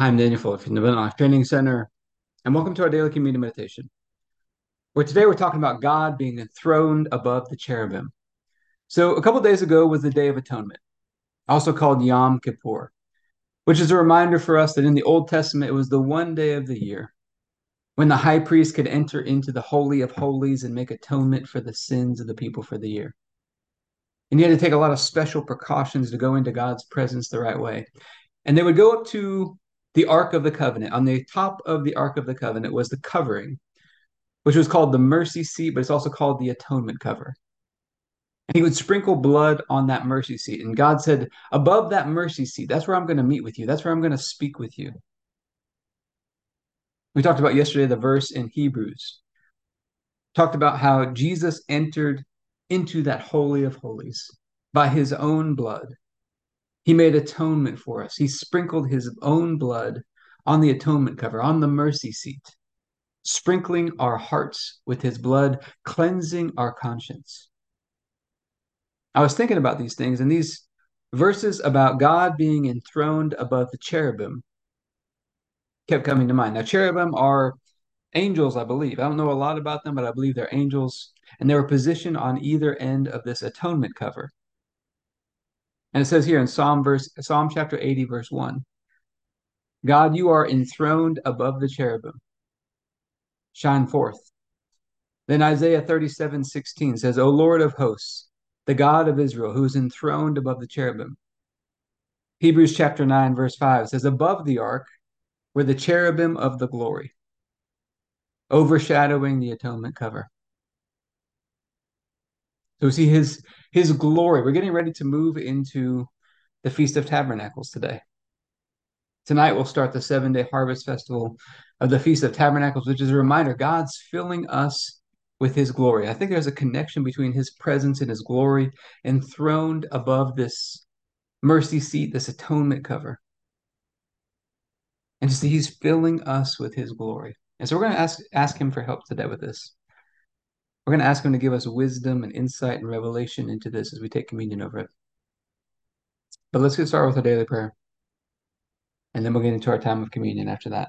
Hi, I'm Daniel Fuller from the Life Training Center, and welcome to our daily communion meditation. Where today we're talking about God being enthroned above the cherubim. So, a couple days ago was the Day of Atonement, also called Yom Kippur, which is a reminder for us that in the Old Testament it was the one day of the year when the high priest could enter into the Holy of Holies and make atonement for the sins of the people for the year. And he had to take a lot of special precautions to go into God's presence the right way. And they would go up to the Ark of the Covenant. On the top of the Ark of the Covenant was the covering, which was called the mercy seat, but it's also called the atonement cover. And he would sprinkle blood on that mercy seat. And God said, Above that mercy seat, that's where I'm going to meet with you. That's where I'm going to speak with you. We talked about yesterday the verse in Hebrews. Talked about how Jesus entered into that Holy of Holies by his own blood he made atonement for us. He sprinkled his own blood on the atonement cover, on the mercy seat, sprinkling our hearts with his blood, cleansing our conscience. I was thinking about these things, and these verses about God being enthroned above the cherubim kept coming to mind. Now, cherubim are angels, I believe. I don't know a lot about them, but I believe they're angels, and they were positioned on either end of this atonement cover. And it says here in Psalm verse Psalm chapter 80 verse 1. God, you are enthroned above the cherubim. Shine forth. Then Isaiah 37, 16 says, O Lord of hosts, the God of Israel, who is enthroned above the cherubim. Hebrews chapter 9, verse 5 says, Above the ark were the cherubim of the glory, overshadowing the atonement cover. So we see his his glory. We're getting ready to move into the Feast of Tabernacles today. Tonight we'll start the seven day harvest festival of the Feast of Tabernacles, which is a reminder God's filling us with his glory. I think there's a connection between his presence and his glory enthroned above this mercy seat, this atonement cover. And just see, he's filling us with his glory. And so we're going to ask ask him for help today with this. We're going to ask him to give us wisdom and insight and revelation into this as we take communion over it. But let's get started with our daily prayer. And then we'll get into our time of communion after that.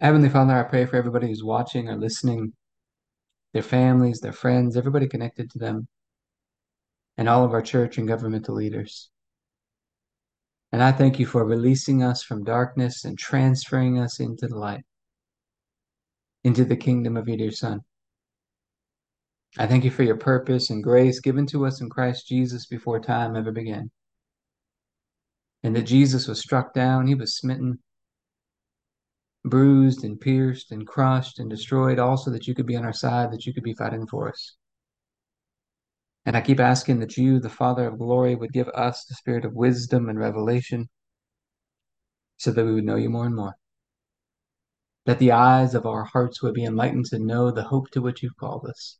Heavenly Father, I pray for everybody who's watching or listening, their families, their friends, everybody connected to them, and all of our church and governmental leaders. And I thank you for releasing us from darkness and transferring us into the light, into the kingdom of your dear Son. I thank you for your purpose and grace given to us in Christ Jesus before time ever began. And that Jesus was struck down, he was smitten, bruised and pierced and crushed and destroyed, also that you could be on our side, that you could be fighting for us. And I keep asking that you, the Father of glory, would give us the spirit of wisdom and revelation so that we would know you more and more. That the eyes of our hearts would be enlightened to know the hope to which you've called us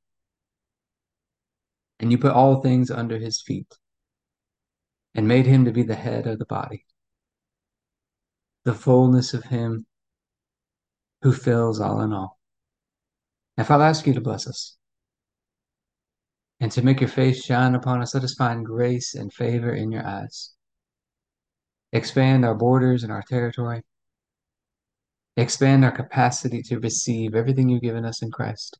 and you put all things under his feet, and made him to be the head of the body, the fullness of him who fills all in all. If I'll ask you to bless us, and to make your face shine upon us, let us find grace and favor in your eyes. Expand our borders and our territory. Expand our capacity to receive everything you've given us in Christ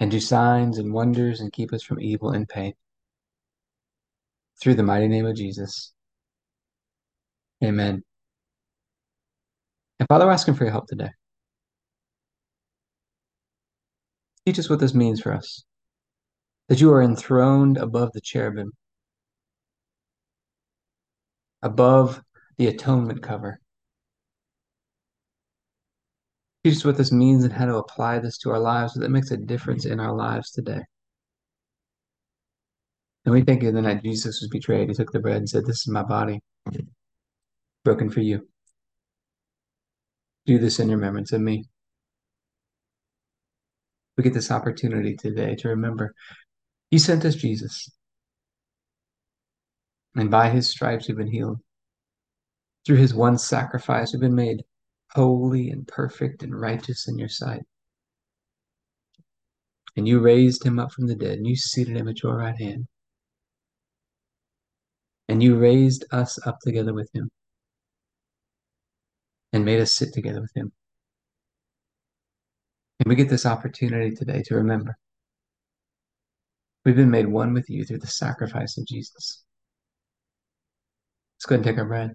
and do signs and wonders and keep us from evil and pain. Through the mighty name of Jesus. Amen. And Father, we're asking for your help today. Teach us what this means for us. That you are enthroned above the cherubim, above the atonement cover. Teach us what this means and how to apply this to our lives so that makes a difference in our lives today. And we thank you the night Jesus was betrayed, he took the bread and said, This is my body, broken for you. Do this in remembrance of me. We get this opportunity today to remember He sent us Jesus. And by his stripes we've been healed. Through his one sacrifice, we've been made holy and perfect and righteous in your sight. And you raised him up from the dead, and you seated him at your right hand. And you raised us up together with him and made us sit together with him. And we get this opportunity today to remember we've been made one with you through the sacrifice of Jesus. Let's go and take our bread.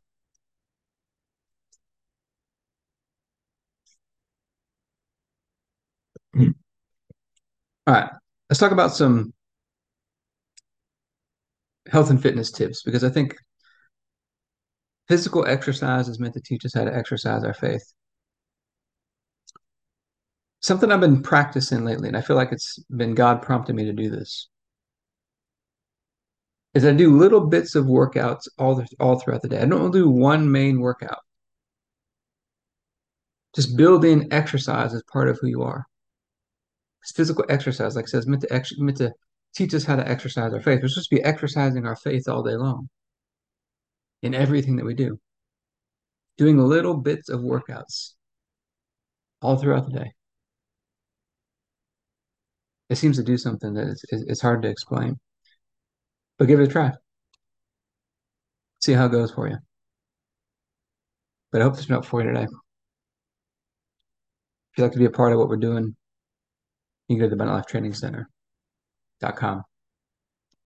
Mm-hmm. All right, let's talk about some health and fitness tips because I think physical exercise is meant to teach us how to exercise our faith. Something I've been practicing lately, and I feel like it's been God prompting me to do this, is I do little bits of workouts all the, all throughout the day. I don't do one main workout. Just build in exercise as part of who you are. Physical exercise, like I said, meant to ex- meant to teach us how to exercise our faith. We're supposed to be exercising our faith all day long in everything that we do. Doing little bits of workouts all throughout the day. It seems to do something that is, it's hard to explain. But give it a try. See how it goes for you. But I hope this been for you today. If you'd like to be a part of what we're doing, you can go to the Abundant Life Training Center.com.